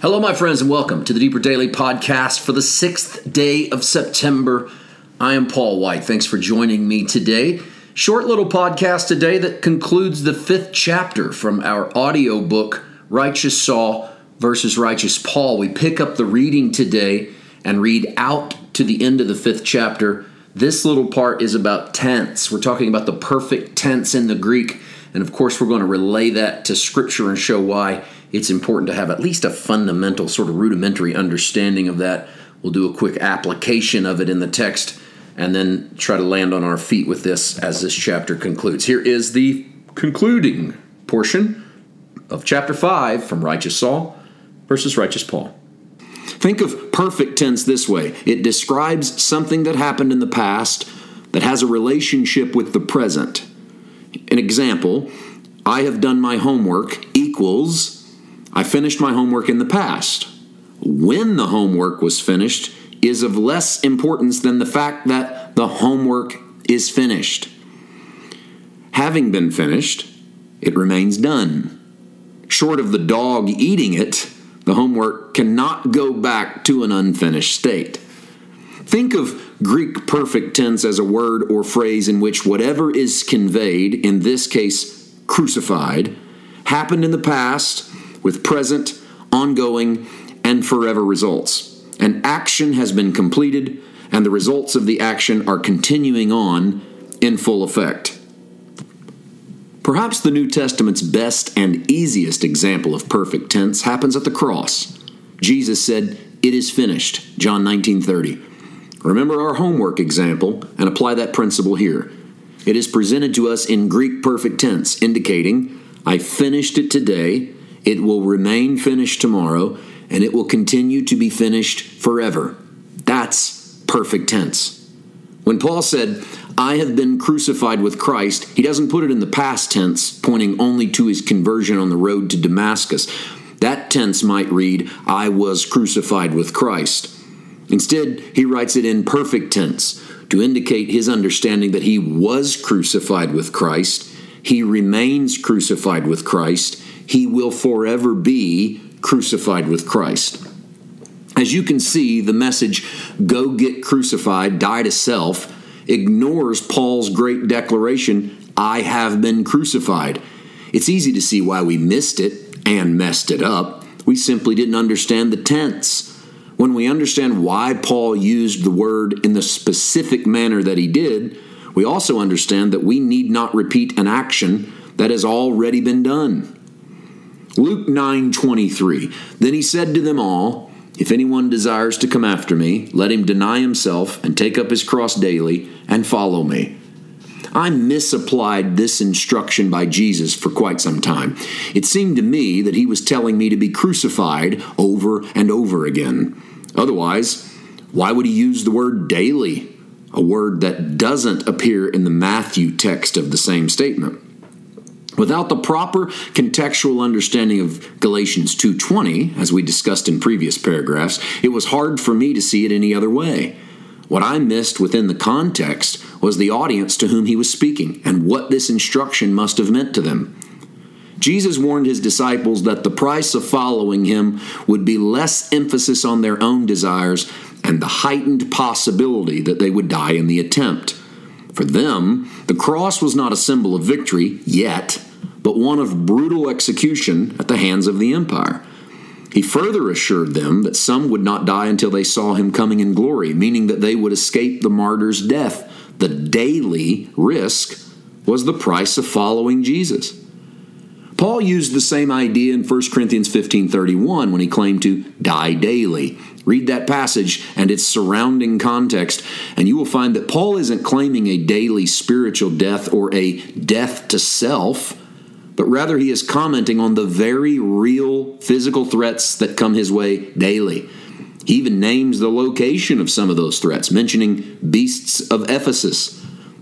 Hello, my friends, and welcome to the Deeper Daily Podcast for the sixth day of September. I am Paul White. Thanks for joining me today. Short little podcast today that concludes the fifth chapter from our audio book, Righteous Saul versus Righteous Paul. We pick up the reading today and read out to the end of the fifth chapter. This little part is about tense. We're talking about the perfect tense in the Greek, and of course, we're going to relay that to Scripture and show why it's important to have at least a fundamental, sort of rudimentary understanding of that. We'll do a quick application of it in the text and then try to land on our feet with this as this chapter concludes. Here is the concluding portion of chapter 5 from Righteous Saul versus Righteous Paul. Think of perfect tense this way it describes something that happened in the past that has a relationship with the present. An example I have done my homework equals I finished my homework in the past. When the homework was finished is of less importance than the fact that the homework is finished. Having been finished, it remains done. Short of the dog eating it, the homework cannot go back to an unfinished state. Think of Greek perfect tense as a word or phrase in which whatever is conveyed, in this case crucified, happened in the past with present, ongoing, and forever results. An action has been completed, and the results of the action are continuing on in full effect. Perhaps the New Testament's best and easiest example of perfect tense happens at the cross. Jesus said, "It is finished." John 19:30. Remember our homework example and apply that principle here. It is presented to us in Greek perfect tense, indicating, I finished it today it will remain finished tomorrow, and it will continue to be finished forever. That's perfect tense. When Paul said, I have been crucified with Christ, he doesn't put it in the past tense, pointing only to his conversion on the road to Damascus. That tense might read, I was crucified with Christ. Instead, he writes it in perfect tense to indicate his understanding that he was crucified with Christ, he remains crucified with Christ, he will forever be crucified with Christ. As you can see, the message, go get crucified, die to self, ignores Paul's great declaration, I have been crucified. It's easy to see why we missed it and messed it up. We simply didn't understand the tense. When we understand why Paul used the word in the specific manner that he did, we also understand that we need not repeat an action that has already been done. Luke 9:23. Then he said to them all, if anyone desires to come after me, let him deny himself and take up his cross daily and follow me. I misapplied this instruction by Jesus for quite some time. It seemed to me that he was telling me to be crucified over and over again. Otherwise, why would he use the word daily, a word that doesn't appear in the Matthew text of the same statement? Without the proper contextual understanding of Galatians 2:20, as we discussed in previous paragraphs, it was hard for me to see it any other way. What I missed within the context was the audience to whom he was speaking and what this instruction must have meant to them. Jesus warned his disciples that the price of following him would be less emphasis on their own desires and the heightened possibility that they would die in the attempt. For them, the cross was not a symbol of victory yet but one of brutal execution at the hands of the empire. He further assured them that some would not die until they saw him coming in glory, meaning that they would escape the martyr's death. The daily risk was the price of following Jesus. Paul used the same idea in 1 Corinthians 15:31 when he claimed to die daily. Read that passage and its surrounding context and you will find that Paul isn't claiming a daily spiritual death or a death to self but rather he is commenting on the very real physical threats that come his way daily. He even names the location of some of those threats, mentioning beasts of Ephesus.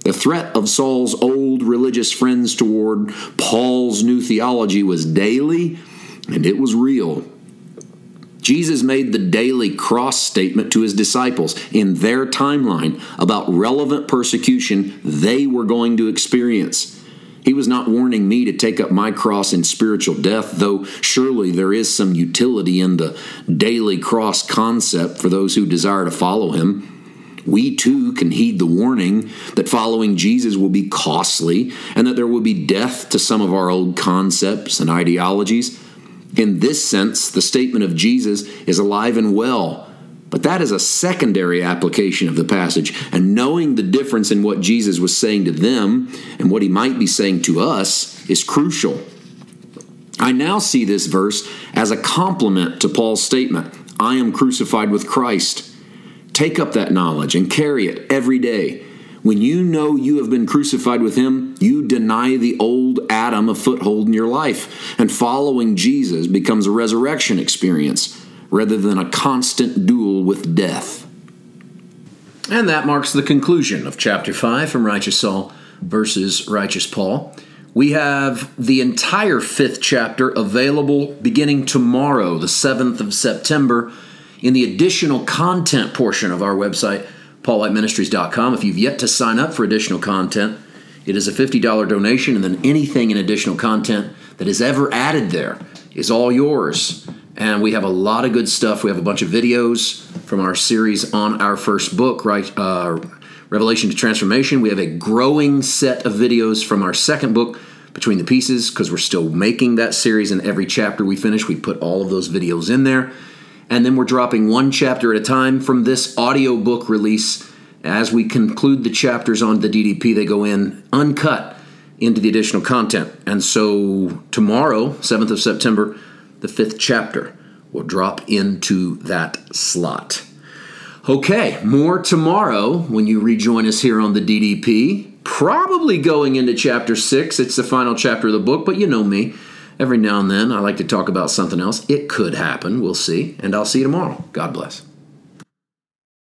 The threat of Saul's old religious friends toward Paul's new theology was daily and it was real. Jesus made the daily cross statement to his disciples in their timeline about relevant persecution they were going to experience. He was not warning me to take up my cross in spiritual death, though surely there is some utility in the daily cross concept for those who desire to follow him. We too can heed the warning that following Jesus will be costly and that there will be death to some of our old concepts and ideologies. In this sense, the statement of Jesus is alive and well but that is a secondary application of the passage. And knowing the difference in what Jesus was saying to them and what he might be saying to us is crucial. I now see this verse as a complement to Paul's statement I am crucified with Christ. Take up that knowledge and carry it every day. When you know you have been crucified with him, you deny the old Adam a foothold in your life, and following Jesus becomes a resurrection experience rather than a constant duel with death. And that marks the conclusion of chapter 5 from Righteous Saul versus Righteous Paul. We have the entire fifth chapter available beginning tomorrow, the 7th of September, in the additional content portion of our website, paulwhiteministries.com. If you've yet to sign up for additional content, it is a $50 donation, and then anything in additional content that is ever added there is all yours. And we have a lot of good stuff. We have a bunch of videos from our series on our first book, right? Uh, Revelation to Transformation. We have a growing set of videos from our second book, Between the Pieces, because we're still making that series. And every chapter we finish, we put all of those videos in there. And then we're dropping one chapter at a time from this audio book release. As we conclude the chapters on the DDP, they go in uncut into the additional content. And so tomorrow, 7th of September, the fifth chapter will drop into that slot. Okay, more tomorrow when you rejoin us here on the DDP. Probably going into chapter six. It's the final chapter of the book, but you know me. Every now and then I like to talk about something else. It could happen. We'll see. And I'll see you tomorrow. God bless.